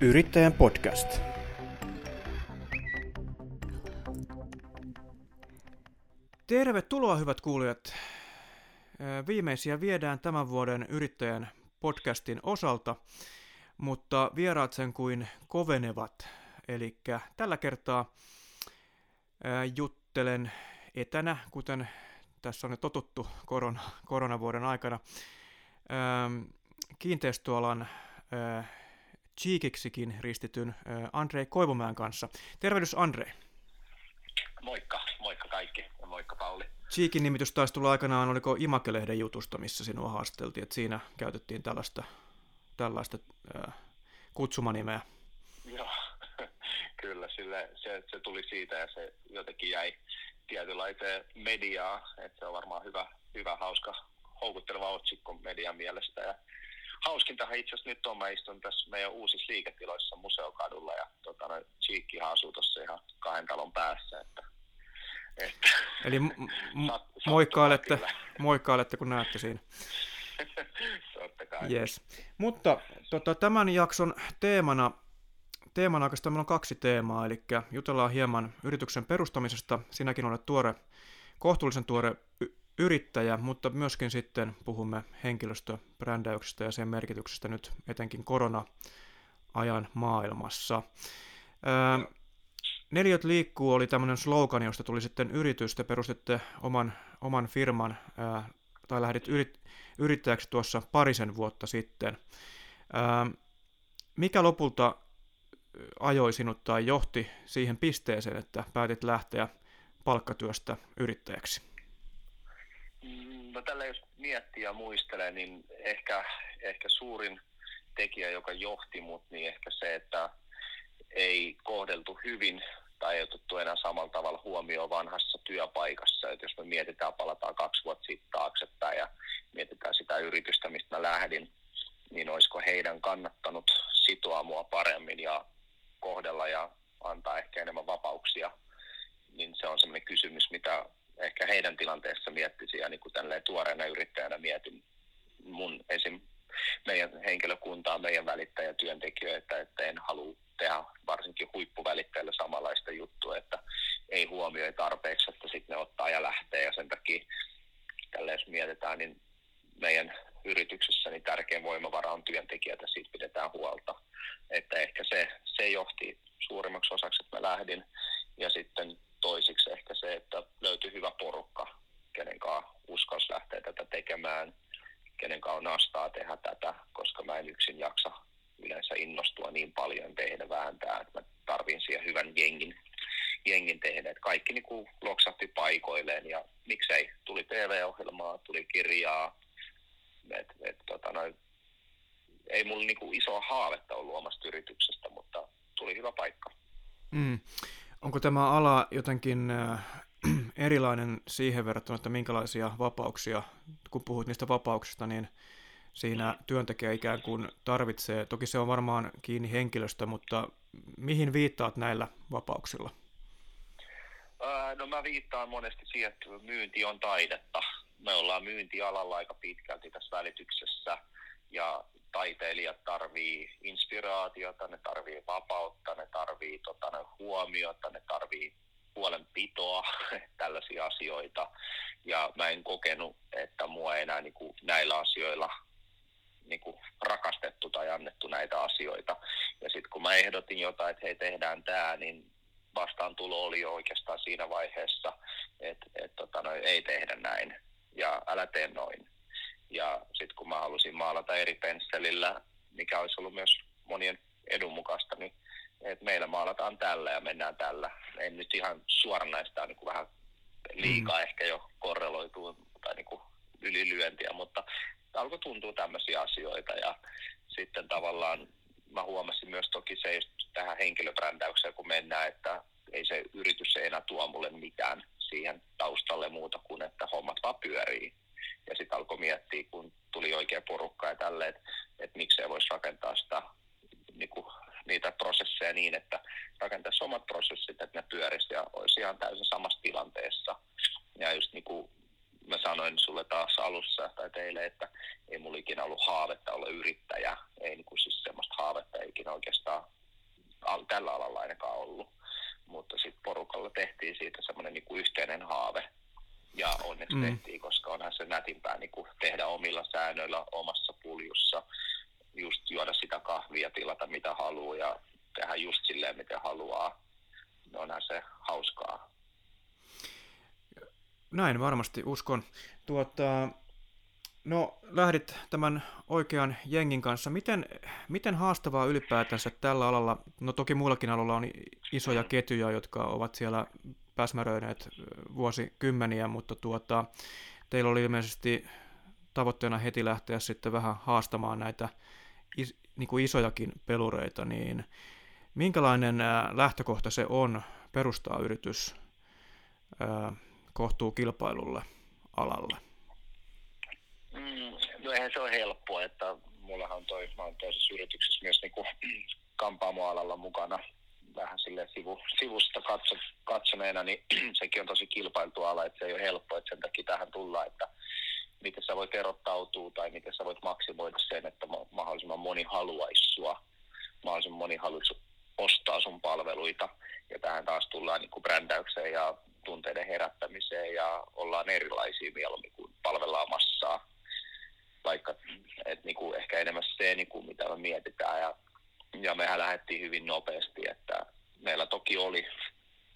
Yrittäjän podcast. Tervetuloa hyvät kuulijat. Viimeisiä viedään tämän vuoden Yrittäjän podcastin osalta, mutta vieraat sen kuin kovenevat. Eli tällä kertaa juttelen etänä, kuten tässä on jo totuttu korona, koronavuoden aikana, kiinteistöalan Cheekiksikin ristityn Andrei Koivumäen kanssa. Tervehdys Andrei. Moikka, moikka kaikki ja moikka Pauli. Cheekin nimitys taisi tulla aikanaan, oliko Imakelehden jutusta, missä sinua haasteltiin, että siinä käytettiin tällaista, tällaista äh, kutsumanimeä. Joo, kyllä, sille, se, se tuli siitä ja se jotenkin jäi tietynlaiseen mediaa, että se on varmaan hyvä, hyvä hauska, houkutteleva otsikko median mielestä ja hauskintahan itse asiassa nyt on, mä istun tässä meidän uusissa liiketiloissa museokadulla ja tota, Cheekkihan asuu tuossa ihan kahden talon päässä. Että, että, Eli m- m- moikkailette, moikkailette, kun näette siinä. Totta kai. Yes. Mutta tota, tämän jakson teemana, teemana oikeastaan meillä on kaksi teemaa, eli jutellaan hieman yrityksen perustamisesta. Sinäkin olet tuore, kohtuullisen tuore yrittäjä, mutta myöskin sitten puhumme henkilöstöbrändäyksestä ja sen merkityksestä nyt etenkin korona-ajan maailmassa. Ää, Neliöt liikkuu oli tämmöinen slogan, josta tuli sitten yritys. Te perustitte oman, oman firman ää, tai lähdit yrit, yrittäjäksi tuossa parisen vuotta sitten. Ää, mikä lopulta ajoi sinut tai johti siihen pisteeseen, että päätit lähteä palkkatyöstä yrittäjäksi? No tällä jos miettii ja muistelee, niin ehkä, ehkä suurin tekijä, joka johti mut, niin ehkä se, että ei kohdeltu hyvin tai ei otettu enää samalla tavalla huomioon vanhassa työpaikassa. Et jos me mietitään, palataan kaksi vuotta sitten taaksepäin ja mietitään sitä yritystä, mistä mä lähdin, niin olisiko heidän kannattanut sitoa mua paremmin ja kohdella ja antaa ehkä enemmän vapauksia, niin se on sellainen kysymys, mitä ehkä heidän tilanteessa miettisi ja niin kuin tuoreena yrittäjänä mietin mun esim. meidän henkilökuntaa, meidän välittäjätyöntekijöitä, että en halua tehdä varsinkin huippuvälittäjille samanlaista juttua, että ei huomioi tarpeeksi, että sitten ne ottaa ja lähtee ja sen takia tällä jos mietitään, niin meidän yrityksessä niin tärkein voimavara on työntekijät ja siitä pidetään huolta. Että ehkä se, se johti suurimmaksi osaksi, että mä lähdin. Ja sitten toisiksi ehkä se, että löytyi hyvä porukka, kenen kanssa uskalsi lähteä tätä tekemään, kenen kanssa on nastaa tehdä tätä, koska mä en yksin jaksa yleensä innostua niin paljon tehdä vääntää, että mä tarvin siihen hyvän jengin, jengin tehdä. Että kaikki niin kuin loksahti paikoilleen ja miksei, tuli TV-ohjelmaa, tuli kirjaa, et, et, tota, noin, ei mulla niin kuin isoa haavetta ollut omasta yrityksestä, mutta tuli hyvä paikka. Mm. Onko tämä ala jotenkin äh, erilainen siihen verrattuna, että minkälaisia vapauksia, kun puhuit niistä vapauksista, niin siinä työntekijä ikään kuin tarvitsee, toki se on varmaan kiinni henkilöstä, mutta mihin viittaat näillä vapauksilla? no mä viittaan monesti siihen, että myynti on taidetta. Me ollaan myyntialalla aika pitkälti tässä välityksessä ja taiteilijat tarvii inspiraatiota, ne tarvii vapautta, ne tarvii tota, ne huomiota, ne tarvii huolenpitoa, tällaisia asioita. Ja mä en kokenut, että mua ei enää niin kuin, näillä asioilla niin kuin, rakastettu tai annettu näitä asioita. Ja sitten kun mä ehdotin jotain, että hei tehdään tämä, niin vastaan tulo oli jo oikeastaan siinä vaiheessa, että et, tota, no, ei tehdä näin ja älä tee noin. Ja sitten kun mä halusin maalata eri pensselillä, mikä olisi ollut myös monien edun mukaista, niin että meillä maalataan tällä ja mennään tällä. En nyt ihan suoranaista niin kuin vähän liikaa mm. ehkä jo korreloituu tai niin kuin ylilyöntiä, mutta alkoi tuntua tämmöisiä asioita ja sitten tavallaan mä huomasin myös toki se just tähän henkilöbrändäykseen, kun mennään, että ei se yritys ei enää tuo mulle mitään siihen taustalle muuta kuin, että hommat vaan pyörii ja sitten alkoi miettiä, kun tuli oikea porukka ja tälleen, että, että miksei voisi rakentaa sitä, niin kuin, niitä prosesseja niin, että rakentaisi omat prosessit, että ne pyörisi ja olisi ihan täysin samassa tilanteessa. Ja just niin kuin mä sanoin sulle taas alussa tai teille, että ei mulla ikinä ollut haavetta olla yrittäjä. Ei niin siis semmoista haavetta ikinä oikeastaan tällä alalla ainakaan ollut. Mutta sitten porukalla tehtiin siitä semmoinen niin yhteinen haave. Ja onneksi mm. tehtiin, koska onhan se nätimpää niin kuin tehdä omilla säännöillä omassa puljussa. Just juoda sitä kahvia, tilata mitä haluaa ja tehdä just silleen, mitä haluaa. Onhan se hauskaa. Näin varmasti uskon. Tuota, no lähdit tämän oikean jengin kanssa. Miten, miten haastavaa ylipäätänsä tällä alalla, no toki muillakin alalla on isoja ketjuja, jotka ovat siellä päsmäröineet vuosikymmeniä, mutta tuota, teillä oli ilmeisesti tavoitteena heti lähteä sitten vähän haastamaan näitä is, niin kuin isojakin pelureita, niin minkälainen lähtökohta se on perustaa yritys kohtuu kilpailulle alalle? Mm, no eihän se ole helppoa, että mullahan on toi, mä oon toisessa yrityksessä myös niin kuin kampaamoalalla mukana vähän sille sivu, sivusta katso, katsoneena, niin sekin on tosi kilpailtu ala, että se ei ole helppo, että sen takia tähän tullaan, että miten sä voit erottautua tai miten sä voit maksimoida sen, että mahdollisimman moni haluaisi sua, mahdollisimman moni haluaisi ostaa sun palveluita. Ja tähän taas tullaan niin kuin brändäykseen ja tunteiden herättämiseen ja ollaan erilaisia mieluummin kuin palvellaan massaa. Vaikka et niin kuin ehkä enemmän se, niin kuin mitä me mietitään. Ja, ja mehän lähdettiin hyvin nopeasti, että meillä toki oli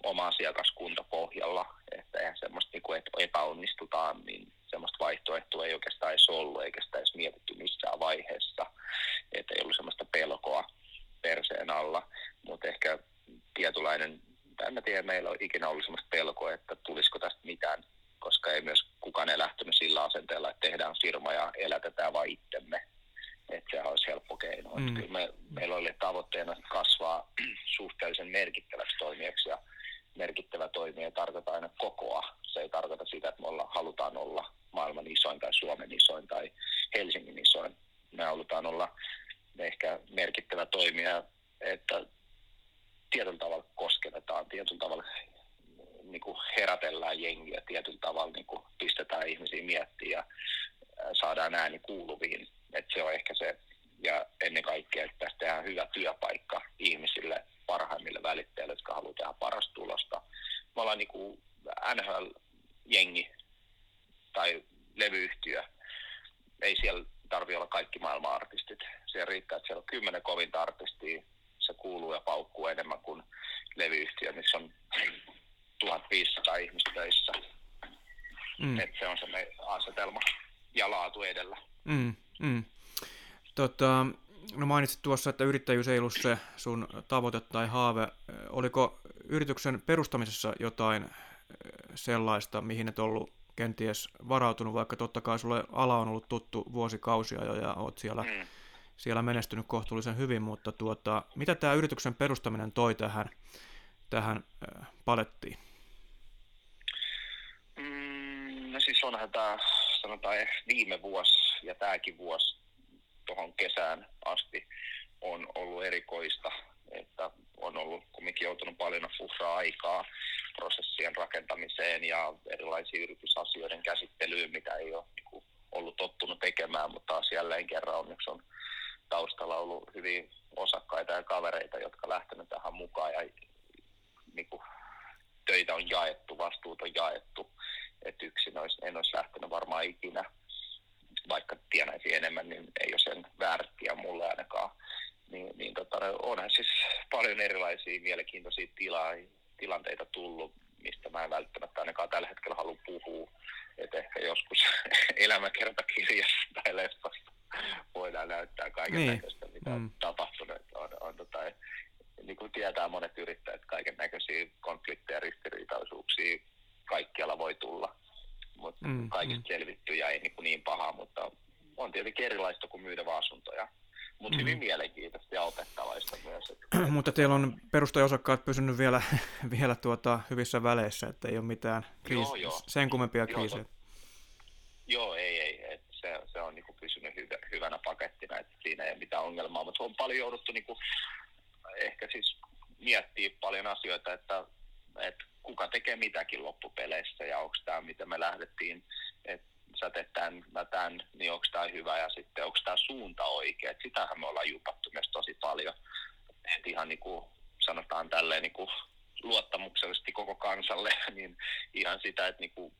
oma asiakaskunta pohjalla, että eihän semmoista, niin kuin, että epäonnistutaan, niin semmoista vaihtoehtoa ei oikeastaan edes ollut, eikä sitä edes mietitty missään vaiheessa, että ei ollut semmoista pelkoa perseen alla, mutta ehkä tietynlainen en mä tiedä, meillä on ikinä ollut sellaista pelkoa, että tulisiko tästä mitään, koska ei myös kukaan ei lähtenyt sillä asenteella, että tehdään firma ja elätetään vain itsemme. Että sehän olisi helppo keino. Mm. Kyllä me, meillä oli tavoitteena kasvaa suhteellisen merkittäväksi toimijaksi ja merkittävä toimija tarkoittaa aina kokoa. Se ei tarkoita sitä, että me olla, halutaan olla maailman isoin tai Suomen isoin tai Helsingin isoin. Me halutaan olla ehkä merkittävä toimija, että tietyllä tavalla kosketetaan, tietyllä tavalla niin kuin herätellään jengiä, tietyllä tavalla niin kuin pistetään ihmisiä miettiä ja saadaan ääni kuuluviin. Et se on ehkä se, ja ennen kaikkea, että tästä tehdään hyvä työpaikka ihmisille, parhaimmille välittäjille, jotka haluaa tehdä parasta tulosta. Me ollaan niin kuin NHL-jengi tai levyyhtiö. Ei siellä tarvitse olla kaikki maailman artistit. Siellä riittää, että siellä on kymmenen kovinta artistia, se kuuluu ja paukkuu enemmän kuin levyyhtiö, missä on 1500 ihmistä töissä. Mm. Et se on se asetelma ja laatu edellä. Mm, mm. Tota, no mainitsit tuossa, että yrittäjyys ei ollut se sun tavoite tai haave. Oliko yrityksen perustamisessa jotain eh, sellaista, mihin et ollut kenties varautunut, vaikka totta kai sulle ala on ollut tuttu vuosikausia jo ja oot siellä mm siellä menestynyt kohtuullisen hyvin, mutta tuota, mitä tämä yrityksen perustaminen toi tähän, tähän äh, palettiin? Mm, no siis onhan tämä, sanotaan viime vuosi ja tämäkin vuosi tuohon kesään asti on ollut erikoista, että on ollut kumminkin joutunut paljon fuhraa aikaa prosessien rakentamiseen ja erilaisiin yritysasioiden käsittelyyn, mitä ei ole niin ollut tottunut tekemään, mutta taas jälleen kerran onneksi on taustalla ollut hyvin osakkaita ja kavereita, jotka lähtenyt tähän mukaan ja niin kuin, töitä on jaettu, vastuut on jaettu. Että yksin olisi, en olisi lähtenyt varmaan ikinä, vaikka tienäisi enemmän, niin ei ole sen väärtiä mulle ainakaan. Niin, niin tota, onhan siis paljon erilaisia mielenkiintoisia tila, tilanteita tullut, mistä mä en välttämättä ainakaan tällä hetkellä halua puhua. Että ehkä joskus elämäkertakirjassa tai leffassa voidaan näyttää kaiken niin. näköistä, mitä mm. on tapahtunut. On, on, tota, niin kuin tietää monet yrittäjät, kaiken näköisiä konflikteja, ristiriitaisuuksia kaikkialla voi tulla. Mutta mm. kaikista mm. selvittyjä ei niin, kuin niin paha, mutta on tietenkin erilaista kuin myydä asuntoja. Mutta mm. hyvin mielenkiintoista ja opettavaista myös. Mutta teillä on perustajaosakkaat pysynyt vielä, vielä tuota hyvissä väleissä, että ei ole mitään kriis- joo, joo. sen kummempia kriisejä. Joo, ei, ei. Et se, se on niinku pysynyt hyvä, hyvänä pakettina, että siinä ei ole mitään ongelmaa, mutta on paljon jouduttu niinku, ehkä siis miettiä paljon asioita, että, että tekee mitäkin loppupeleissä ja onko tämä, miten me lähdettiin, että sä teet tämän, mä tämän, niin onko tämä hyvä ja sitten onko tämä suunta oikea. Et sitähän me ollaan jupattu myös tosi paljon. Et ihan niin kuin sanotaan tälleen niin kuin luottamuksellisesti koko kansalle, niin ihan sitä, että niin kuin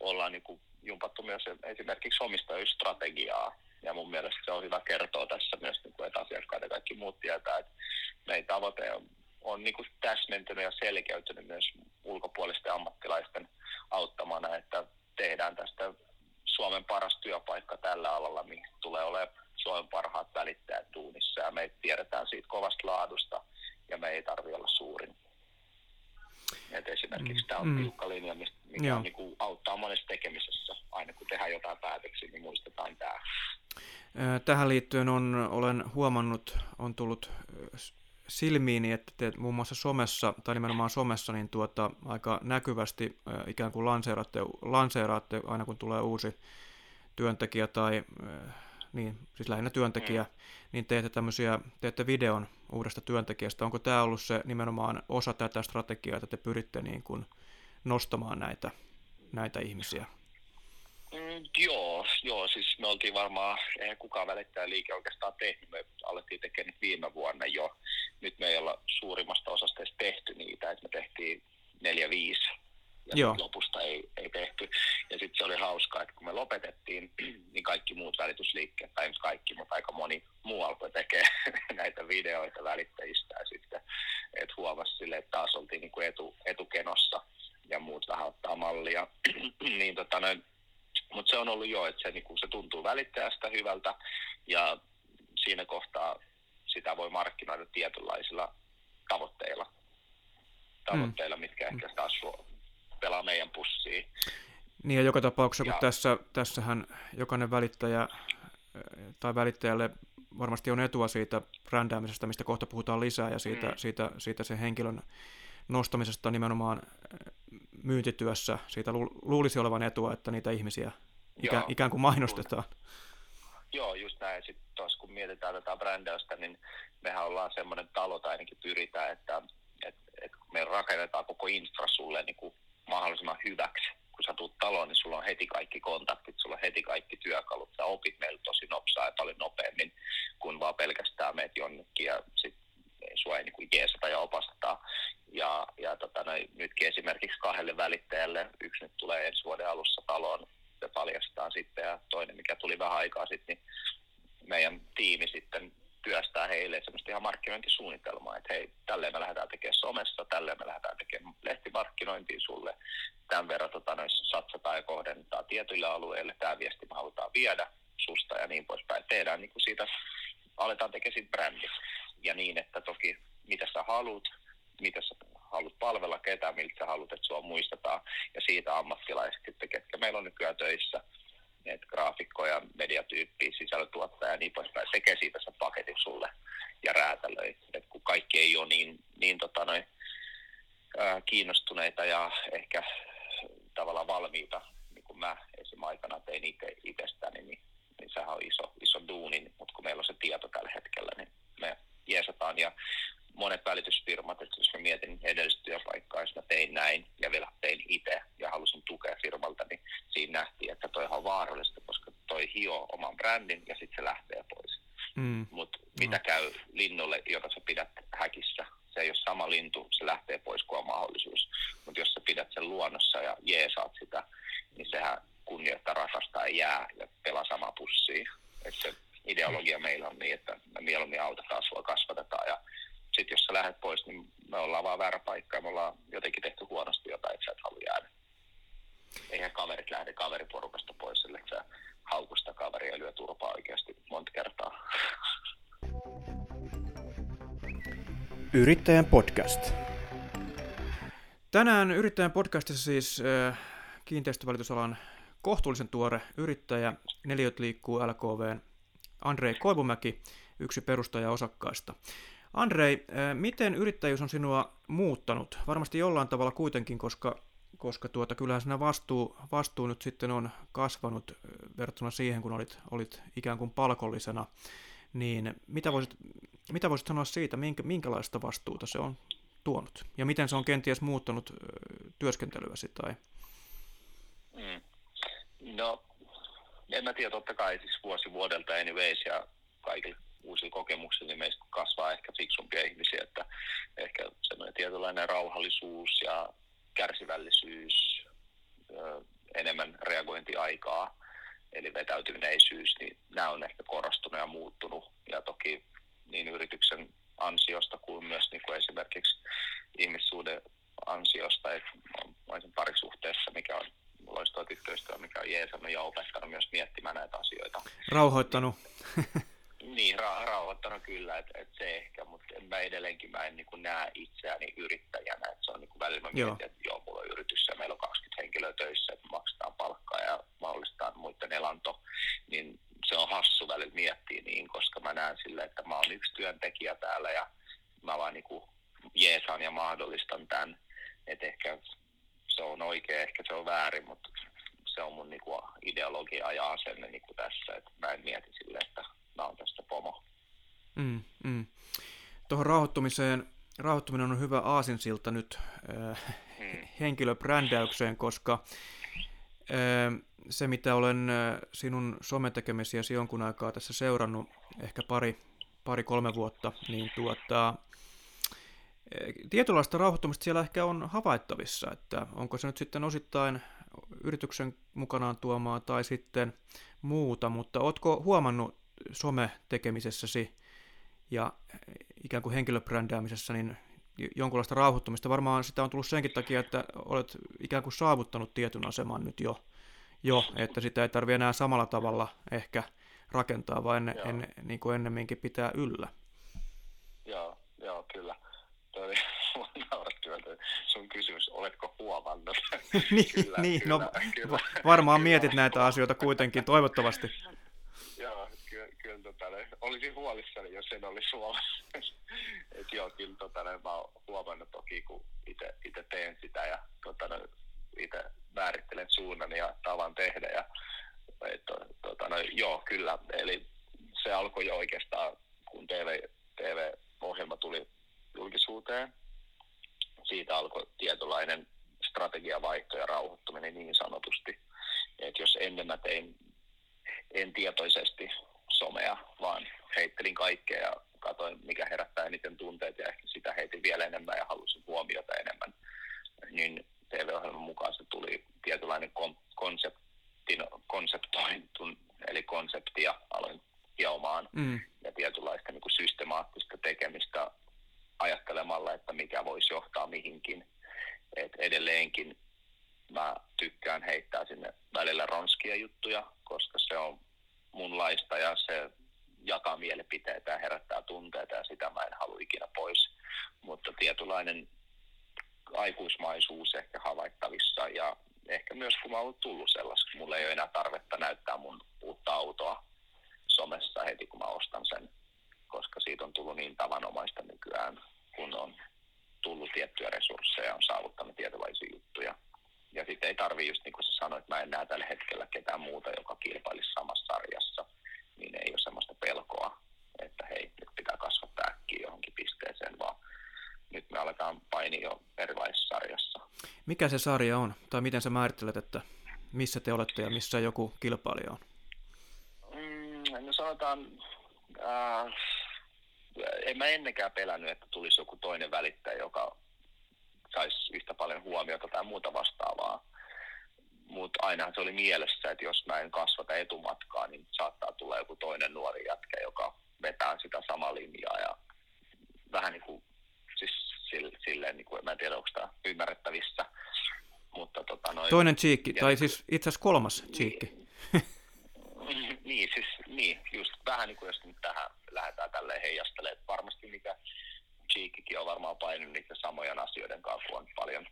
ollaan niin kuin jumpattu myös esimerkiksi omistajuusstrategiaa. Ja mun mielestä se on hyvä kertoa tässä myös, niin kuin, että asiakkaat ja kaikki muut tietää, että meidän tavoite on, on niin kuin täsmentynyt ja selkeytynyt myös ulkopuolisten ammattilaisten auttamana, että tehdään tästä Suomen paras työpaikka tällä alalla, niin tulee olemaan Suomen parhaat välittäjät tuunissa ja me tiedetään siitä kovasta laadusta ja me ei tarvitse olla suurin. Et esimerkiksi mm. tämä on mm. tiukka linja, mikä niin kuin auttaa monessa tekemisessä. Aina kun tehdään jotain päätöksiä, niin muistetaan tämä. Tähän liittyen on, olen huomannut, on tullut silmiini, että te muun muassa somessa, tai nimenomaan somessa, niin tuota, aika näkyvästi ikään kuin lanseeraatte, lanseeraatte aina kun tulee uusi työntekijä tai niin, siis lähinnä työntekijä, mm. niin teette tämmöisiä, teette videon uudesta työntekijästä. Onko tämä ollut se nimenomaan osa tätä strategiaa, että te pyritte niin kuin nostamaan näitä, näitä ihmisiä? Joo, joo, siis me oltiin varmaan, eihän kukaan välittää liike oikeastaan tehnyt, me alettiin tekemään viime vuonna jo. Nyt me ei olla suurimmasta osasta edes tehty niitä, että me tehtiin neljä, viisi ja Joo. lopusta ei, ei tehty. Ja sitten se oli hauskaa, että kun me lopetettiin, niin kaikki muut välitysliikkeet, tai nyt kaikki, mutta aika moni muu alkoi tekemään näitä videoita välittäjistä ja sitten, että huomasi sille, että taas oltiin niin kuin etu, etukenossa ja muut vähän ottaa mallia. niin tota noin, mutta se on ollut jo, että se, niin kuin, se tuntuu välittäjästä hyvältä ja siinä kohtaa sitä voi markkinoida tietynlaisilla tavoitteilla, tavoitteilla mm. mitkä ehkä taas pelaa meidän pussiin. Niin ja joka tapauksessa, ja... kun tässä, tässähän jokainen välittäjä tai välittäjälle varmasti on etua siitä brändäämisestä, mistä kohta puhutaan lisää, ja siitä, mm. siitä, siitä sen henkilön nostamisesta nimenomaan myyntityössä. Siitä luulisi olevan etua, että niitä ihmisiä ikä, ikään kuin mainostetaan. Joo, just näin. Sitten tuossa kun mietitään tätä brändäystä, niin mehän ollaan semmoinen talo, tai ainakin pyritään, että, että, että me rakennetaan koko infra sulle niin kuin mahdollisimman hyväksi. Kun sä tuut taloon, niin sulla on heti kaikki kontaktit, sulla on heti kaikki työkalut. Sä opit meillä tosi nopsaa ja paljon nopeammin kuin vaan pelkästään meet jonnekin ja sit sua ei niin jeesata ja opasteta. Ja, ja tota, no, nytkin esimerkiksi kahdelle välittäjälle, yksi nyt tulee ensi vuoden alussa taloon, se paljastetaan sitten ja toinen, mikä tuli vähän aikaa sitten, niin meidän tiimi sitten työstää heille semmoista ihan markkinointisuunnitelmaa, että hei, tälleen me lähdetään tekemään somessa, tälleen me lähdetään tekemään lehtimarkkinointia sulle, tämän verran tota, satsataan ja kohdennetaan tietyille alueille, tämä viesti me halutaan viedä susta ja niin poispäin. Tehdään niin kuin siitä, aletaan tekemään siitä brändi. Ja niin, että toki mitä sä haluat, mitä sä haluat palvella, ketä, miltä sä haluat, että sua muistetaan. Ja siitä ammattilaiset, ketkä meillä on nykyään töissä, että graafikkoja, mediatyyppiä, sisällötuottaja ja niin poispäin, tekee siitä sen paketin sulle ja räätälöi. Et kun kaikki ei ole niin, niin tota noin, ää, kiinnostuneita ja ehkä tavallaan valmiita, niin kuin mä esim. aikana tein itse itsestäni, niin, niin sehän on iso, iso duuni, mutta kun meillä on se tieto tällä hetkellä, niin me jeesataan ja monet välitysfirmat, että jos mä mietin edellistä työpaikkaa, jos mä tein näin ja vielä tein itse ja halusin tukea firmalta, niin siinä nähtiin, että toi on vaarallista, koska toi hio oman brändin ja sitten se lähtee pois. Mm. Mutta mitä no. käy linnulle, jota sä pidät häkissä? Se ei ole sama lintu, Yrittäjän podcast. Tänään Yrittäjän podcastissa siis äh, kiinteistövälitysalan kohtuullisen tuore yrittäjä, Neliöt liikkuu LKV, Andrei Koivumäki, yksi perustaja osakkaista. Andrei, eh, miten yrittäjyys on sinua muuttanut? Varmasti jollain tavalla kuitenkin, koska, koska tuota, kyllähän sinä vastuu, vastuu nyt sitten on kasvanut verrattuna siihen, kun olit, olit ikään kuin palkollisena. Niin mitä voisit, mitä voisit sanoa siitä, minkä, minkälaista vastuuta se on tuonut? Ja miten se on kenties muuttanut työskentelyäsi? Tai... Mm. No, en mä tiedä, totta kai siis vuosi vuodelta anyways ja kaikille uusilla kokemuksilla, niin meistä kasvaa ehkä fiksumpia ihmisiä, että ehkä tietynlainen rauhallisuus ja kärsivällisyys, enemmän reagointiaikaa, eli vetäytyneisyys, niin nämä on ehkä korostunut ja muuttunut. Ja toki niin yrityksen ansiosta kuin myös niin kuin esimerkiksi ihmissuuden ansiosta, että olisin parisuhteessa, mikä on loistava tyttöystävä, mikä on jeesannut ja opettanut myös miettimään näitä asioita. Rauhoittanut. Niin, ra- rauhoittanut kyllä, että et se ehkä, mutta mä edelleenkin mä en niin kuin näe itseäni yrittäjänä, että se on niin kuin välillä mä mietin, että joo, mulla on yritys ja meillä on 20 henkilöä töissä, että maksetaan palkkaa ja mahdollistetaan muiden elanto, niin se on hassu välillä miettiä niin, koska mä näen sille, että mä oon yksi työntekijä täällä ja mä vaan niin kuin jeesaan ja mahdollistan tämän, että ehkä se on oikein, ehkä se on väärin, mutta se on mun niinku ideologia ja asenne niinku tässä, että mä en mieti sille, että tästä pomo. Mm, mm. Tuohon rauhoittumiseen, rauhoittuminen on hyvä aasinsilta nyt äh, mm. henkilöbrändäykseen, koska äh, se, mitä olen äh, sinun sometekemisiäsi jonkun aikaa tässä seurannut, ehkä pari, pari kolme vuotta, niin tuota, tietynlaista rauhoittumista siellä ehkä on havaittavissa, että onko se nyt sitten osittain yrityksen mukanaan tuomaa tai sitten muuta, mutta ootko huomannut some-tekemisessäsi ja ikään kuin henkilöbrändäämisessä niin jonkunlaista rauhoittumista? Varmaan sitä on tullut senkin takia, että olet ikään kuin saavuttanut tietyn aseman nyt jo, jo että sitä ei tarvitse enää samalla tavalla ehkä rakentaa, vaan en, en, niin kuin ennemminkin pitää yllä. Joo, joo kyllä toi oli sun kysymys, oletko huomannut? niin, kyllä, niin kyllä, no kyllä, varmaan mietit näitä asioita kuitenkin, toivottavasti. Kyllä, tota, olisin huolissani, jos en olisi huomannut. Et joo, kyllä tota, mä oon huomannut toki, kun itse teen sitä ja tota, itse määrittelen suunnan ja tavan tehdä. Ja, et, tota, no, joo, kyllä. Eli se alkoi jo oikeastaan, kun TV, TV-ohjelma tuli julkisuuteen. Siitä alkoi tietynlainen strategiavaihto ja rauhoittuminen niin sanotusti. Et jos ennen mä tein en tietoisesti somea, vaan heittelin kaikkea ja katsoin, mikä herättää eniten tunteet ja ehkä sitä heitin vielä enemmän ja halusin huomiota enemmän, niin TV-ohjelman mukaan se tuli tietynlainen konseptin, konseptointun, eli konseptia aloin hiomaan mm. ja tietynlaista niin kuin systemaattista tekemistä ajattelemalla, että mikä voisi johtaa mihinkin. Et edelleenkin mä tykkään heittää sinne välillä ronskia juttuja, koska se on munlaista ja se jakaa mielipiteitä ja herättää tunteita ja sitä mä en halua ikinä pois. Mutta tietynlainen aikuismaisuus ehkä havaittavissa ja ehkä myös kun mä oon tullut sellaiseksi, mulla ei ole enää tarvetta näyttää mun uutta autoa somessa heti kun mä ostan sen koska siitä on tullut niin tavanomaista nykyään, kun on tullut tiettyjä resursseja, on saavuttanut tietynlaisia juttuja. Ja sitten ei tarvi just niin kuin sä sanoit, että mä en näe tällä hetkellä ketään muuta, joka kilpailisi samassa sarjassa, niin ei ole semmoista pelkoa, että hei, nyt pitää kasvattaa äkkiä johonkin pisteeseen, vaan aletaan painia jo erilaisessa sarjassa. Mikä se sarja on, tai miten sä määrittelet, että missä te olette ja missä joku kilpailija on? Mm, no sanotaan, äh, en mä ennenkään pelännyt, että tulisi joku toinen välittäjä, joka saisi yhtä paljon huomiota tai muuta vastaavaa. Mutta ainahan se oli mielessä, että jos mä en kasvata etumatkaa, niin saattaa tulla joku toinen nuori jätkä, joka vetää sitä samaa linjaa ja vähän niin kuin, silleen, niin kuin, mä en tiedä, onko tämä ymmärrettävissä. Mutta, tota, noin, Toinen chiikki, tai siis itse asiassa kolmas chiikki. Niin, niin, siis niin, just vähän niin kuin jos nyt tähän lähdetään tälleen heijastelemaan, että varmasti mikä Cheekikin on varmaan painunut niiden samojen asioiden kanssa, kun on paljon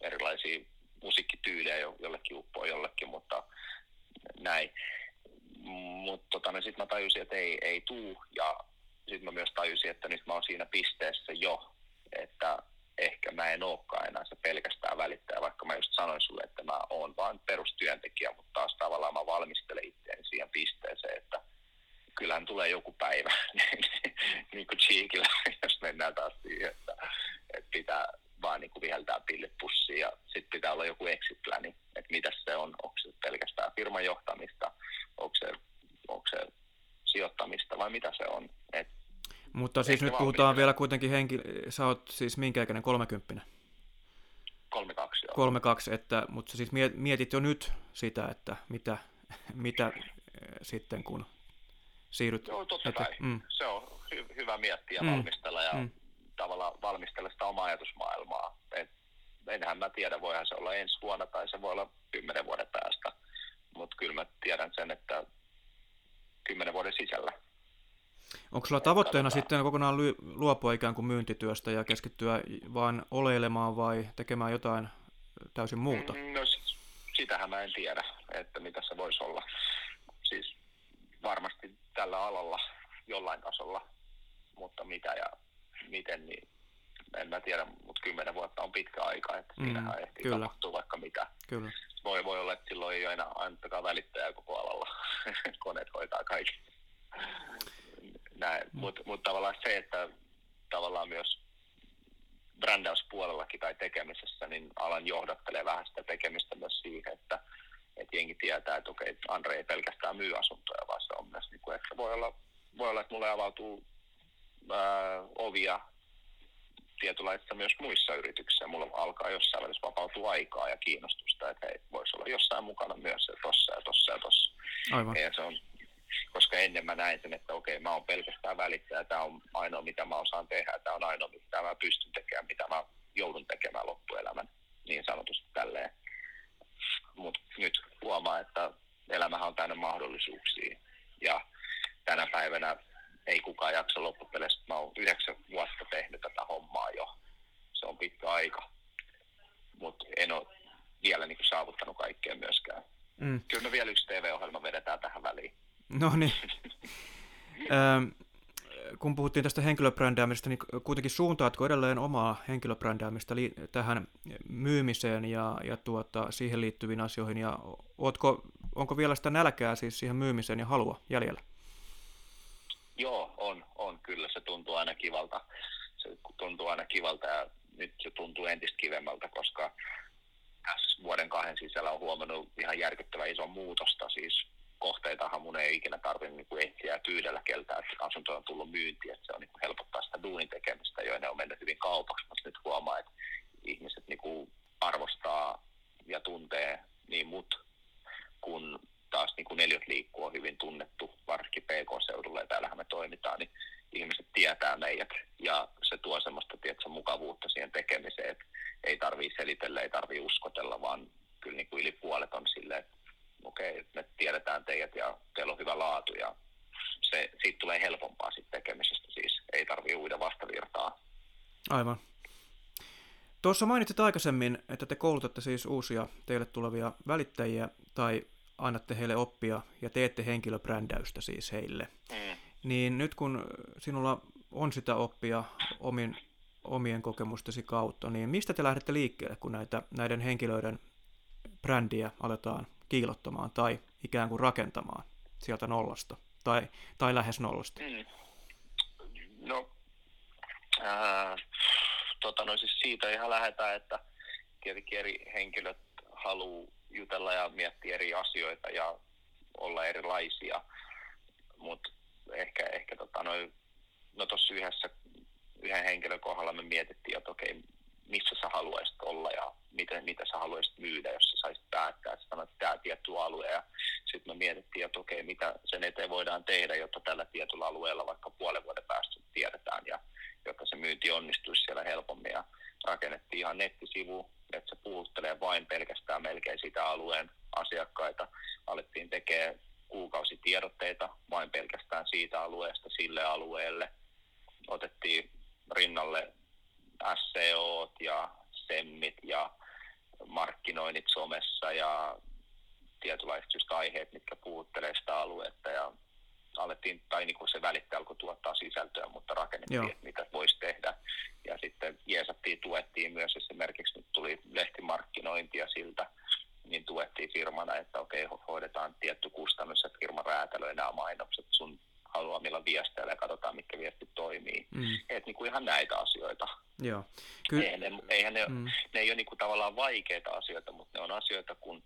erilaisia musiikkityylejä, jollekin uppoo jollekin, mutta näin. Mutta tota, no sitten mä tajusin, että ei, ei tuu, ja sitten mä myös tajusin, että nyt mä oon siinä pisteessä jo, että ehkä mä en olekaan enää se pelkästään välittäjä, vaikka mä just sanoin sulle, että mä oon vain perustyöntekijä, mutta taas tavallaan mä valmistelen itseäni siihen pisteeseen, että kyllähän tulee joku päivä, niin kuin Cheekillä, jos mennään taas siihen, että, että pitää vaan niin kuin viheltää pillit pussiin ja sitten pitää olla joku exit plani, että mitä se on, onko se pelkästään firman johtamista, onko se, onko se sijoittamista vai mitä se on. Et Mutta siis nyt puhutaan valmistelen. vielä kuitenkin henki... Sä oot siis minkä ikäinen? 30? 3-2 joo. 32, että, mutta siis miet- mietit jo nyt sitä, että mitä, mitä eh, sitten kun siirryt... Joo, totta että- kai. mm. Se on hy- hyvä miettiä ja Mm. valmistella ja Mm. tavallaan valmistella sitä omaa ajatusmaailmaa. Et enhän mä tiedä, voihan se olla ensi vuonna tai se voi olla kymmenen vuoden päästä. Mutta kyllä mä tiedän sen, että kymmenen vuoden sisällä. Onko sulla tavoitteena sitten kokonaan luopua ikään kuin myyntityöstä ja keskittyä vain oleilemaan vai tekemään jotain täysin muuta? Mm, No sitähän mä en tiedä, että mitä se voisi olla. Tällä alalla jollain tasolla, mutta mitä ja miten, niin en mä tiedä, mutta kymmenen vuotta on pitkä aika, että Mm, siinähän ehtii kyllä. tapahtua vaikka mitä. Kyllä. Voi, voi olla, että silloin ei ole enää ainuttakaan välittäjää koko alalla. Koneet hoitaa kaikki. Näin. Mm. Mutta mut tavallaan se, että tavallaan myös brändäyspuolellakin tai tekemisessä, niin alan johdattelee vähän sitä tekemistä myös siihen, että, että jengi tietää, että okei, Andre ei pelkästään myy asuntoja, vaan se on myös, niin kuin, että voi olla, voi olla, että mulle avautuu ää, ovia tietynlaisissa myös muissa yrityksissä. Mulla alkaa jossain välissä vapautua aikaa ja kiinnostusta, että hei, voisi olla jossain mukana myös ja tossa ja tossa ja tossa. Aivan. Ja se on, koska ennen mä näin sen, että okei, mä oon pelkästään välittäjä, tämä on ainoa, mitä mä osaan tehdä, tämä on ainoa, mitä mä pystyn tekemään, mitä mä joudun tekemään loppuelämän, niin sanotusti tälleen. Mutta nyt huomaa, että elämähän on täynnä mahdollisuuksia, ja tänä päivänä ei kukaan jaksa loppupeleissä. Mä oon yhdeksän vuotta tehnyt tätä hommaa jo. Se on pitkä aika. Mutta en ole vielä niin saavuttanut kaikkea myöskään. Mm. Kyllä me vielä yksi TV-ohjelma vedetään tähän väliin. No niin. Kun puhuttiin tästä henkilöbrändäämisestä, niin kuitenkin suuntaatko edelleen omaa henkilöbrändäämistä li- tähän myymiseen ja, ja tuota, siihen liittyviin asioihin, ja ootko, onko vielä sitä nälkää siis siihen myymiseen ja halua jäljellä? Joo, on, on. Kyllä se tuntuu aina kivalta. Se tuntuu aina kivalta ja nyt se tuntuu entistä kivemmältä, koska tässä vuoden kahden sisällä on huomannut ihan järkyttävän ison muutosta. Siis kohteitahan mun ei ikinä tarvinnut niin kuin etsiä ja pyydellä keltään, että asunto on tullut myyntiin, että se on niin helpottaa sitä duunin tekemistä, jo ne on mennyt hyvin kaupaksi, mutta nyt huomaa, että ihmiset niin kuin arvostaa ja tuntee niin mut, kun taas niin kuin neljät liikkuu on hyvin tunnettu, varsinkin PK-seudulla ja täällähän me toimitaan, niin ihmiset tietää meidät ja se tuo semmoista tiedätkö, mukavuutta siihen tekemiseen, että ei tarvii selitellä, ei tarvii uskotella, vaan kyllä niin kuin yli puolet on silleen, että okei, me tiedetään teidät ja teillä on hyvä laatu ja se, siitä tulee helpompaa sitten tekemisestä, siis ei tarvii uida vastavirtaa. Aivan. Tuossa mainitsit aikaisemmin, että te koulutatte siis uusia teille tulevia välittäjiä tai annatte heille oppia ja teette henkilöbrändäystä siis heille. Mm. Niin nyt kun sinulla on sitä oppia omin, omien kokemustesi kautta, niin mistä te lähdette liikkeelle, kun näitä, näiden henkilöiden brändiä aletaan kiilottamaan tai ikään kuin rakentamaan sieltä nollasta tai, tai lähes nollasta? Mm. No, ää, tota, no siis siitä ihan lähdetään, että tietenkin eri henkilöt haluaa jutella ja miettiä eri asioita ja olla erilaisia, mutta ehkä, ehkä tota, no, no tuossa yhdessä yhden henkilön kohdalla me mietittiin, että okei, missä sä haluaisit olla ja miten, mitä sä haluaisit myydä, jos sä saisit päättää, että sanoit, että tämä tietty alue. Ja sitten me mietittiin, että okei, mitä sen eteen voidaan tehdä, jotta tällä tietyllä alueella vaikka puolen vuoden päästä tiedetään ja jotta se myynti onnistuisi siellä helpommin. Ja rakennettiin ihan nettisivu, että se puhuttelee vain pelkästään melkein sitä alueen asiakkaita. Alettiin tekemään kuukausitiedotteita vain pelkästään siitä alueesta sille alueelle. Otettiin rinnalle SEO ja SEMMit ja markkinoinnit somessa ja tietynlaiset just aiheet, mitkä puhuttelee sitä aluetta ja alettiin, tai niin kuin se välittäjä alkoi tuottaa sisältöä, mutta rakennettiin, Joo. että mitä voisi tehdä. Ja sitten jeesattiin, tuettiin myös esimerkiksi, nyt tuli lehtimarkkinointia siltä, niin tuettiin firmana, että okei, ho- hoidetaan tietty kustannus, että firma räätälöi nämä mainokset sun haluaa millä viesteillä ja katsotaan, mitkä viestit toimii. Mm. Et niin kuin ihan näitä asioita. Joo. Ky- eihän ne, eihän ne, mm. ne ei ole niin kuin tavallaan vaikeita asioita, mutta ne on asioita, kun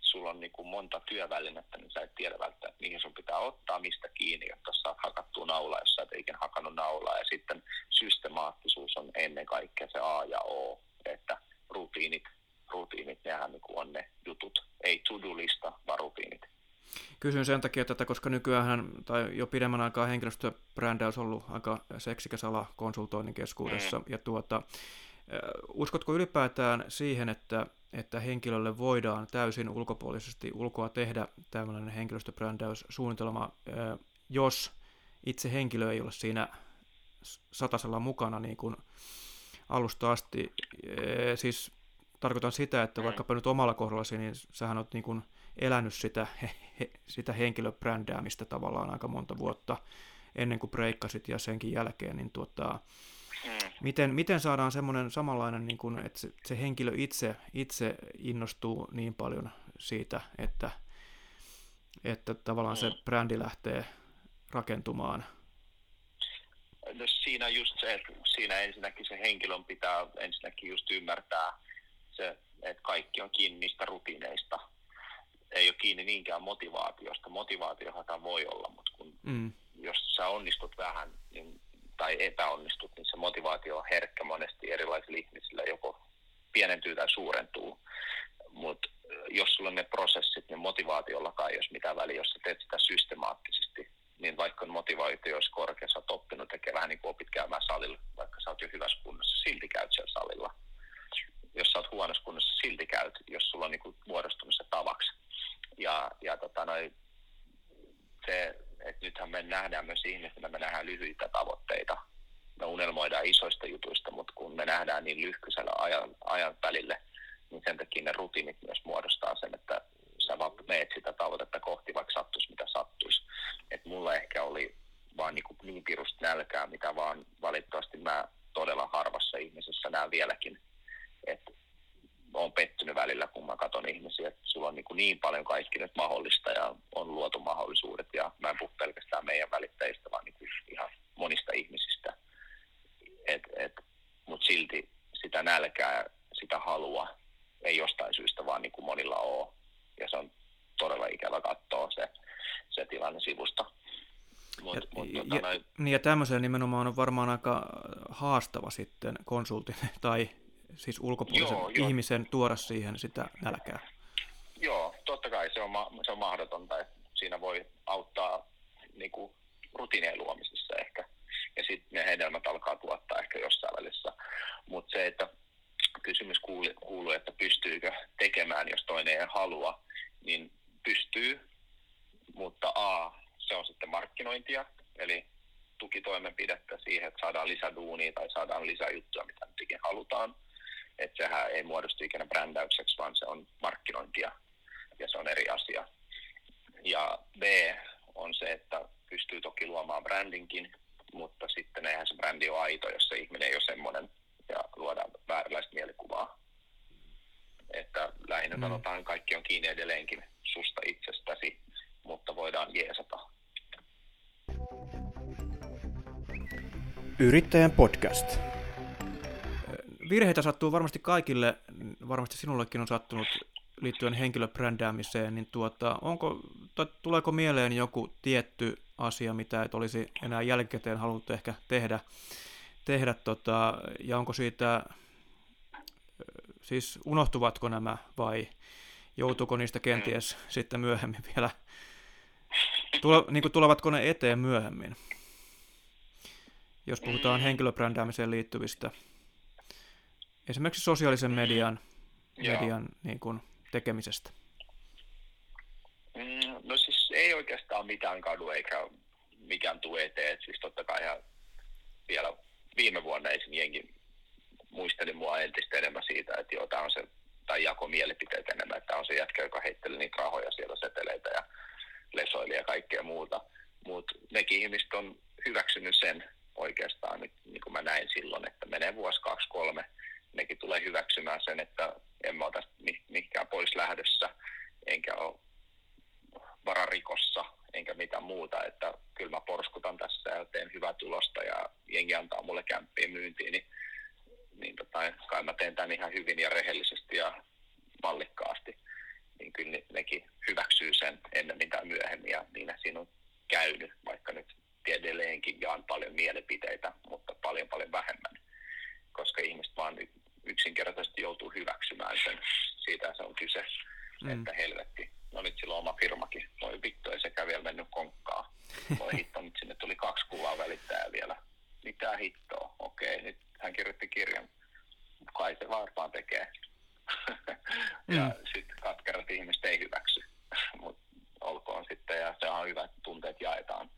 sulla on niin kuin monta työvälinettä, niin sä et tiedä välttämättä, mihin sun pitää ottaa mistä kiinni, jotta saat hakattu naulaa, jos sä et ikinä hakannut naulaa. Ja sitten systemaattisuus on ennen kaikkea se A ja O, että rutiinit, rutiinit nehän niin kuin on ne jutut. Ei to-do-lista, vaan rutiinit kysyn sen takia tätä, koska nykyään tai jo pidemmän aikaa henkilöstöbrändäys on ollut aika seksikäs ala konsultoinnin keskuudessa. Mm. Ja tuota, uskotko ylipäätään siihen, että, että henkilölle voidaan täysin ulkopuolisesti ulkoa tehdä tällainen henkilöstöbrändäyssuunnitelma, jos itse henkilö ei ole siinä satasella mukana niin kuin alusta asti. Siis tarkoitan sitä, että mm. vaikkapa nyt omalla kohdallasi, niin sähän oot niin kuin elänyt sitä, he, he, sitä henkilöbrändäämistä tavallaan aika monta vuotta ennen kuin breikkasit ja senkin jälkeen, niin tuota, mm. miten, miten saadaan semmoinen samanlainen, niin kuin, että se, se henkilö itse, itse innostuu niin paljon siitä, että, että tavallaan mm. se brändi lähtee rakentumaan? No siinä just se, että siinä ensinnäkin se henkilön pitää ensinnäkin just ymmärtää se, että kaikki on kiinni niistä rutiineista, ei ole kiinni niinkään motivaatiosta. Motivaatiohan voi olla, mutta kun, mm. jos sä onnistut vähän niin, tai epäonnistut, niin se motivaatio on herkkä monesti erilaisille ihmisille, joko pienentyy tai suurentuu. Mutta jos sulla on ne prosessit, niin motivaatiollakaan ei ole mitään väliä, jos sä teet sitä systemaattisesti, niin vaikka motivaatio olisi korkea, sä oot oppinut tekemään vähän niin kuin opit käymään salilla, vaikka sä oot jo hyvässä kunnossa, silti käyt siellä salilla. Jos sä oot huonossa kunnossa, silti käyt, jos sulla on niin kuin muodostunut tavaksi ja, ja tota noi, se, että nythän me nähdään myös ihmisenä, me nähdään lyhyitä tavoitteita. Me unelmoidaan isoista jutuista, mutta kun me nähdään niin lyhkyisellä ajan, ajan välille, niin sen takia ne rutiinit myös muodostaa sen, että sä vaan meet sitä tavoitetta kohti, vaikka sattuisi mitä sattuisi. Et mulla ehkä oli vaan niin, niin pirusta nälkää, mitä vaan valitettavasti mä todella harvassa ihmisessä näen vieläkin. Että olen pettynyt välillä, kun mä katson ihmisiä, että sulla on niin, kuin niin paljon kaikki nyt mahdollista ja on luotu mahdollisuudet ja mä en puhu pelkästään meidän välittäjistä, vaan niin kuin ihan monista ihmisistä. Et, et, Mutta silti sitä nälkää, sitä halua ei jostain syystä vaan niin kuin monilla ole. Ja se on todella ikävä katsoa se, se tilanne sivusta. Mut, ja, mut, tota, ja, noin... niin ja tämmöiseen nimenomaan on varmaan aika haastava sitten konsultin tai siis ulkopuolisen joo, ihmisen jo. tuoda siihen sitä nälkää? Joo, totta kai se on, ma- se on mahdotonta, että siinä voi auttaa niin kuin, rutiinien luomisessa ehkä. Ja sitten ne hedelmät alkaa tuottaa ehkä jossain välissä. Mutta se, että kysymys kuuluu, kuuluu, että pystyykö tekemään, jos toinen ei halua, niin pystyy, mutta A, se on sitten markkinointia, eli tukitoimenpidettä siihen, että saadaan lisäduunia tai saadaan lisäjuttuja, mitä nyt halutaan että sehän ei muodostu ikinä brändäykseksi, vaan se on markkinointia ja se on eri asia. Ja B on se, että pystyy toki luomaan brändinkin, mutta sitten eihän se brändi ole aito, jos se ihminen ei ole semmoinen ja luodaan vääränlaista mielikuvaa. Että lähinnä mm. sanotaan, kaikki on kiinni edelleenkin susta itsestäsi, mutta voidaan jeesata. Yrittäjän podcast virheitä sattuu varmasti kaikille, varmasti sinullekin on sattunut liittyen henkilöbrändäämiseen, niin tuota, onko, tuleeko mieleen joku tietty asia, mitä et olisi enää jälkikäteen halunnut ehkä tehdä, tehdä tota, ja onko siitä, siis unohtuvatko nämä vai joutuuko niistä kenties sitten myöhemmin vielä, tule, niin kuin tulevatko ne eteen myöhemmin, jos puhutaan henkilöbrändäämiseen liittyvistä esimerkiksi sosiaalisen median, median niin kuin, tekemisestä? Mm, no siis ei oikeastaan mitään kadu eikä mikään tule eteen. Siis totta kai ihan vielä viime vuonna esim. jengi muisteli mua entistä enemmän siitä, että joo, tämä on se, tai jako mielipiteet enemmän, että on se jätkä, joka heitteli niitä rahoja siellä seteleitä ja lesoili ja kaikkea muuta. Mutta nekin ihmiset on hyväksynyt sen oikeastaan, nyt, niin kuin mä näin silloin, että menee vuosi, kaksi, kolme, nekin tulee hyväksymään sen, että en mä ole mihinkään pois lähdössä, enkä ole vararikossa, enkä mitään muuta, että kyllä mä porskutan tässä ja teen hyvää tulosta ja jengi antaa mulle kämppiä myyntiin, niin, niin tota, kai mä teen tämän ihan hyvin ja rehellisesti ja mallikkaasti, niin kyllä nekin hyväksyy sen ennen tai myöhemmin ja niin siinä on käynyt, vaikka nyt edelleenkin jaan paljon mielipiteitä, mutta paljon paljon vähemmän, koska ihmiset vaan yksinkertaisesti joutuu hyväksymään sen. Siitä se on kyse, mm. että helvetti, no nyt silloin oma firmakin, voi vittu, ei sekään vielä mennyt konkkaan. Voi hitto, nyt sinne tuli kaksi kuvaa välittää vielä. Mitä hittoa, okei, nyt hän kirjoitti kirjan, kai se varmaan tekee. ja mm. sitten katkerat ihmiset ei hyväksy, mutta olkoon sitten, ja se on hyvä, että tunteet jaetaan.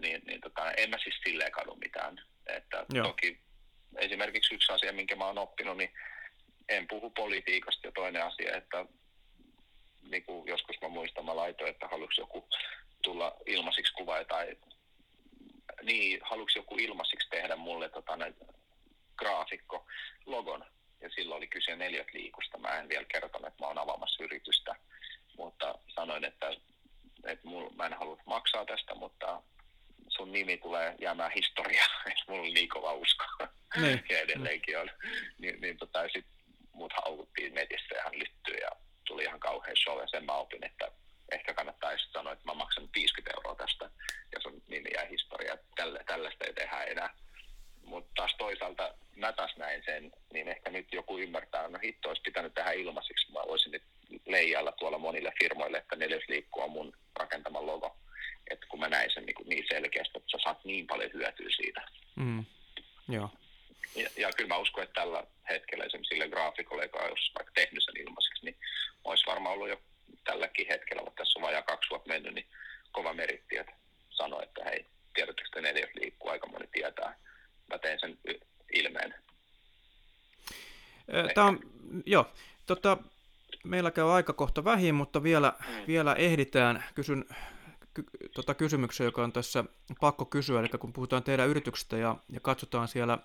Niin, niin tota, en mä siis silleen kadu mitään. Että Joo. toki esimerkiksi yksi asia, minkä mä oon oppinut, niin en puhu politiikasta ja toinen asia, että niin kuin joskus mä muistan, mä laitoin, että haluaisi joku tulla ilmaisiksi kuva tai niin, haluaisi joku ilmaisiksi tehdä mulle tota, graafikko logon. Ja silloin oli kyse neljät liikusta. Mä en vielä kertonut, että mä oon avaamassa yritystä, mutta sanoin, että, että mul, mä en halua maksaa tästä, mutta sun nimi tulee jäämään historiaan, että mulla oli niin kova usko. Niin. ja edelleenkin on. Niin, niin tota, sit mut haukuttiin netissä ja hän lyttyi ja tuli ihan kauhean show ja sen mä opin, että ehkä kannattaisi sanoa, että mä maksan 50 euroa tästä ja sun nimi ja historia. Tällä, tällaista ei tehdä enää. Mutta taas toisaalta mä taas näin sen, niin ehkä nyt joku ymmärtää, no hitto olisi pitänyt tehdä ilmaisiksi. Mä voisin nyt leijailla tuolla monille firmoille, että neljäs liikkuu on mun rakentama logo. Että kun mä näin sen niin, niin selkeästi, että sä saat niin paljon hyötyä siitä. Mm. Joo. Ja, ja kyllä mä uskon, että tällä hetkellä esimerkiksi sille graafikolle, joka olisi vaikka tehnyt sen ilmaiseksi, niin olisi varmaan ollut jo tälläkin hetkellä, mutta tässä on vajaa kaksi vuotta mennyt, niin kova meritti, että sanoi, että hei, tiedättekö että neljäs liikkuu, aika moni tietää. Mä teen sen ilmeen. Tämä on, joo, tota, meillä käy aika kohta vähin, mutta vielä, mm. vielä ehditään. Kysyn ky, tota kysymyksen, joka on tässä pakko kysyä, eli kun puhutaan teidän yrityksestä ja, ja katsotaan siellä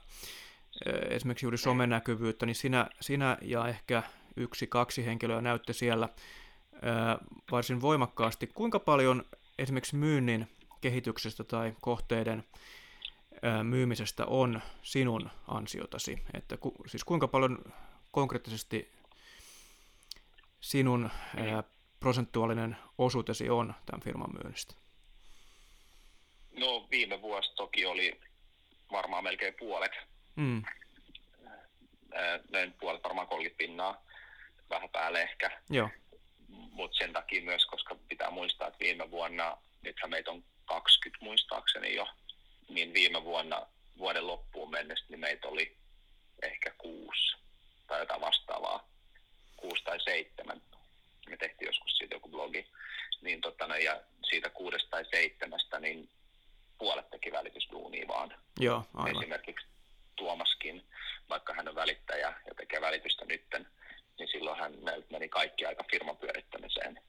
esimerkiksi juuri somenäkyvyyttä, niin sinä, sinä ja ehkä yksi, kaksi henkilöä näytte siellä varsin voimakkaasti. Kuinka paljon esimerkiksi myynnin kehityksestä tai kohteiden myymisestä on sinun ansiotasi? Että ku, siis kuinka paljon konkreettisesti sinun ää, prosentuaalinen osuutesi on tämän firman myynnistä? No viime vuosi toki oli varmaan melkein puolet. Mm. Noin puolet, varmaan 30 pinnaa, vähän päälle ehkä. Joo mutta sen takia myös, koska pitää muistaa, että viime vuonna, nythän meitä on 20 muistaakseni jo, niin viime vuonna vuoden loppuun mennessä niin meitä oli ehkä kuusi tai jotain vastaavaa, kuusi tai seitsemän. Me tehtiin joskus siitä joku blogi. Niin tota, ja siitä kuudesta tai seitsemästä, niin puolet teki välitysduunia vaan. Joo, aivan. Esimerkiksi Tuomaskin, vaikka hän on välittäjä ja tekee välitystä nytten, niin silloin hän meni kaikki aika firman pyörittämiseen.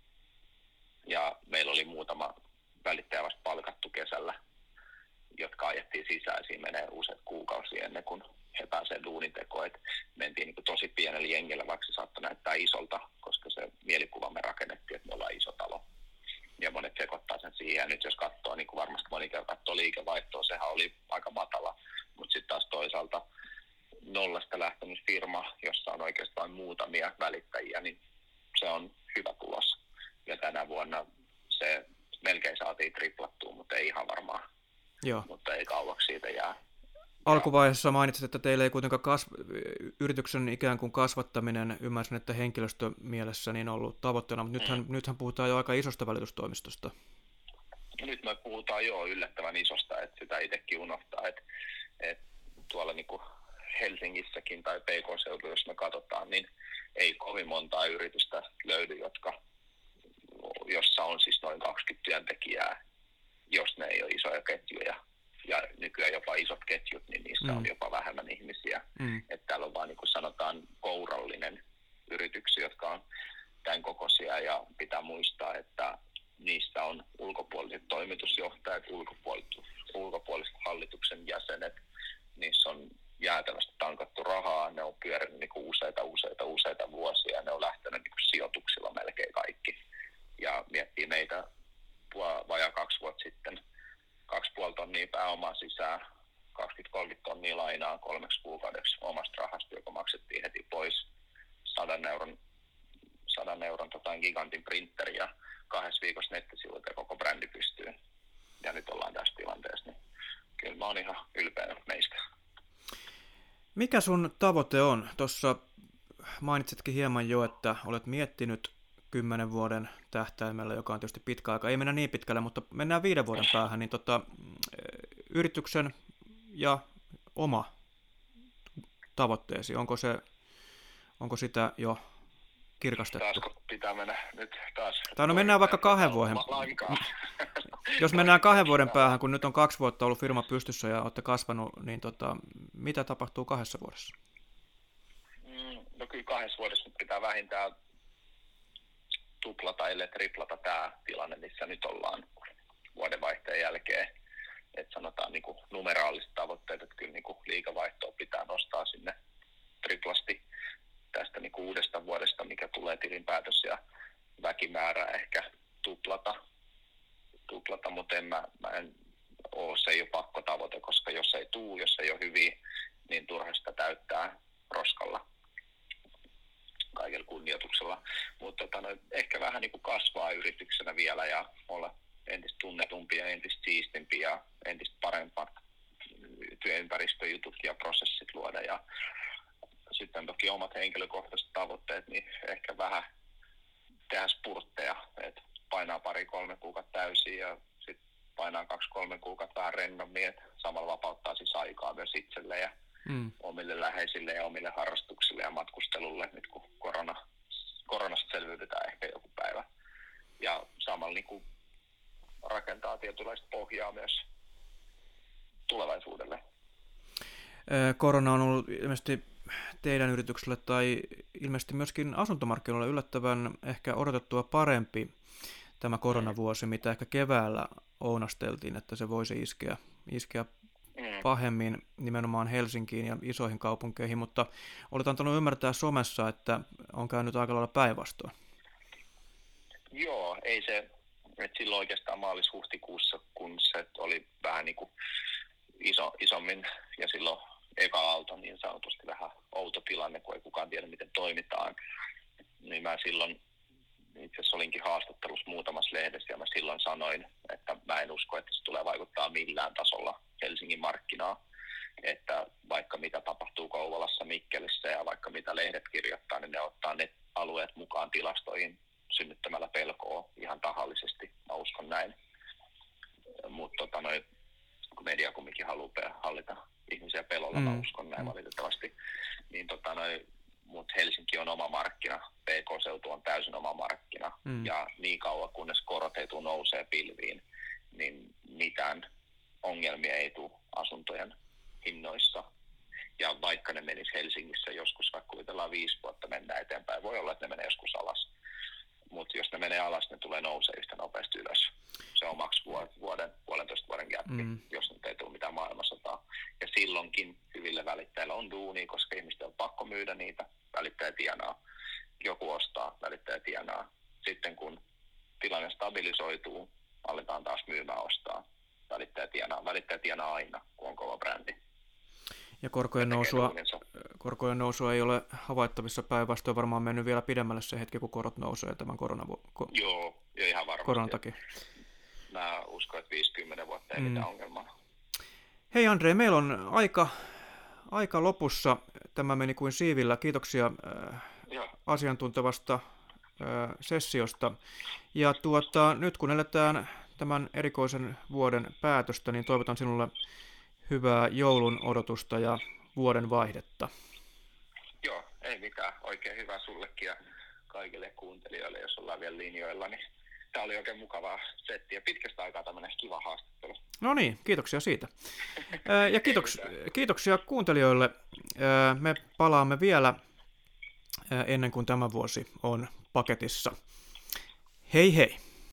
Ja meillä oli muutama välittäjä vasta palkattu kesällä, jotka ajettiin sisään. Siinä menee useat kuukausia ennen kuin he pääsevät duunitekoon. Et mentiin niin tosi pienellä jengellä, vaikka se saattoi näyttää isolta, koska se mielikuva me rakennettiin, että me ollaan iso talo. Ja monet sekoittaa sen siihen. Ja nyt jos katsoo, niin kuin varmasti moni käy katsoo liikevaihtoa, sehän oli aika matala. Mutta sitten taas toisaalta nollasta lähtenyt firma, jossa on oikeastaan muutamia välittäjiä, niin se on hyvä tulos. Ja tänä vuonna se melkein saatiin triplattua, mutta ei ihan varmaan. Joo. Mutta ei kauaksi siitä jää. Alkuvaiheessa mainitsit, että teillä ei kuitenkaan kasv- yrityksen ikään kuin kasvattaminen, ymmärsin, että henkilöstö mielessä niin ollut tavoitteena, mutta nythän, mm. nythän puhutaan jo aika isosta välitystoimistosta. Nyt me puhutaan jo yllättävän isosta, että sitä itsekin unohtaa, että, että tuolla niin kuin Helsingissäkin tai PK-seudulla, jos me katsotaan, niin ei kovin montaa yritystä löydy, jotka, jossa on siis noin 20 työntekijää, jos ne ei ole isoja ketjuja. Ja nykyään jopa isot ketjut, niin niissä mm. on jopa vähemmän ihmisiä. Mm. Että täällä on vaan niin kuin sanotaan kourallinen yrityksiä, jotka on tämän kokoisia ja pitää muistaa, että niistä on ulkopuoliset toimitusjohtajat, ulkopuoliset, ulkopuoliset hallituksen jäsenet, niissä on jäätävästi tankattu rahaa, ne on pyörinyt niin kuin useita, useita, useita vuosia ja ne on lähtenyt niin kuin sijoituksilla melkein kaikki. Ja miettii meitä vajaa kaksi vuotta sitten, kaksi puoli tonnia pääomaa sisään, 20-30 tonnia lainaa kolmeksi kuukaudeksi omasta rahasta, joka maksettiin heti pois 100 euron, 100 euron tota, gigantin printeri ja kahdessa viikossa nettisivuilta ja koko brändi pystyy. Ja nyt ollaan tässä tilanteessa, niin kyllä mä oon ihan ylpeä meistä. Mikä sun tavoite on? Tuossa mainitsitkin hieman jo, että olet miettinyt kymmenen vuoden tähtäimellä, joka on tietysti pitkä aika. Ei mennä niin pitkälle, mutta mennään viiden vuoden päähän, niin tota, yrityksen ja oma tavoitteesi? Onko, se, onko sitä jo kirkastettu? Taasko pitää mennä nyt taas? Tai no mennään vaikka kahden vuoden. Jos mennään kahden vuoden päähän, kun nyt on kaksi vuotta ollut firma pystyssä ja olette kasvanut, niin tota, mitä tapahtuu kahdessa vuodessa? Mm, no kyllä kahdessa vuodessa pitää vähintään tuplata, ellei triplata tämä tilanne, missä nyt ollaan vuodenvaihteen jälkeen. Että sanotaan niin kuin numeraaliset tavoitteet, että kyllä niin kuin liikavaihtoa pitää nostaa sinne triplasti tästä niin kuin uudesta vuodesta, mikä tulee tilinpäätös ja väkimäärä ehkä tuplata, tuplata mutta en mä, mä en ole, se ei ole pakko tavoite, koska jos ei tuu, jos ei ole hyviä, niin turha sitä täyttää roskalla kaikella kunnioituksella. Mutta tota, no, ehkä vähän niin kuin kasvaa yrityksenä vielä ja olla entistä tunnetumpi ja entistä siistimpi ja entistä parempat työympäristöjutut ja prosessit luoda. Ja sitten toki omat henkilökohtaiset tavoitteet, niin ehkä vähän tehdä spurtteja, että painaa pari-kolme kuukautta täysin ja sitten painaa kaksi-kolme kuukautta vähän rennommin, että samalla vapauttaa siis aikaa myös itselle ja mm. omille läheisille ja omille harrastuksille ja matkustelulle, nyt kun korona, koronasta selviydytään ehkä joku päivä. Ja samalla niin kuin rakentaa tietynlaista pohjaa myös tulevaisuudelle. Korona on ollut ilmeisesti teidän yritykselle tai ilmeisesti myöskin asuntomarkkinoille yllättävän ehkä odotettua parempi tämä koronavuosi, mitä ehkä keväällä ounasteltiin, että se voisi iskeä, iskeä mm. pahemmin nimenomaan Helsinkiin ja isoihin kaupunkeihin, mutta olet antanut ymmärtää somessa, että on käynyt aika lailla päinvastoin. Joo, ei se, että silloin oikeastaan maalis-huhtikuussa, kun se oli vähän niin kuin iso, isommin ja silloin eka aalto niin sanotusti vähän outo tilanne, kun ei kukaan tiedä, miten toimitaan. Niin mä silloin itse asiassa olinkin haastattelussa muutamassa lehdessä ja mä silloin sanoin, että mä en usko, että se tulee vaikuttaa millään tasolla Helsingin markkinaa. Että vaikka mitä tapahtuu Kouvolassa, Mikkelissä ja vaikka mitä lehdet kirjoittaa, niin ne ottaa ne alueet mukaan tilastoihin synnyttämällä pelkoa ihan tahallisesti. Mä uskon näin. Mutta tota, media kumminkin haluaa hallita ihmisiä pelolla, mm. mä uskon näin mm. valitettavasti. Niin tota, noi, mutta Helsinki on oma markkina, PK-seutu on täysin oma markkina, mm. ja niin kauan kunnes korot ei tule nousee pilviin, niin mitään ongelmia ei tule asuntojen hinnoissa. Ja vaikka ne menis Helsingissä joskus, vaikka kuvitellaan viisi vuotta mennä eteenpäin, voi olla, että ne menee joskus alas. Mutta jos ne menee alas, ne tulee nousee yhtä nopeasti ylös. Se on maks vuoden, puolentoista vuoden jätki, mm. jos nyt ei tule mitään maailmansotaa. Ja silloinkin hyville välittäjillä on duuni, koska ihmisten on pakko myydä niitä, välittäjä tienaa. Joku ostaa, välittäjä tienaa. Sitten kun tilanne stabilisoituu, aletaan taas myymään ostaa. Välittäjä tienaa, välittäjä tienaa aina, kun on kova brändi. Ja korkojen nousua, korkojen nousua ei ole havaittavissa päinvastoin varmaan mennyt vielä pidemmälle se hetki, kun korot nousee tämän korona, ko, Joo, jo ihan varmasti. koronan takia. Mä uskon, että 50 vuotta ei mm. mitään ongelmaa. Hei Andre, meillä on aika, aika lopussa. Tämä meni kuin siivillä. Kiitoksia äh, asiantuntevasta äh, sessiosta. Ja tuota, nyt kun eletään tämän erikoisen vuoden päätöstä, niin toivotan sinulle hyvää joulun odotusta ja vuoden vaihdetta. Joo, ei mitään. Oikein hyvää sullekin ja kaikille kuuntelijoille, jos ollaan vielä linjoilla, niin tämä oli oikein mukavaa settiä. Pitkästä aikaa tämmöinen kiva haastattelu. No niin, kiitoksia siitä. ja kiitoks, kiitoksia kuuntelijoille. Me palaamme vielä ennen kuin tämä vuosi on paketissa. Hei hei!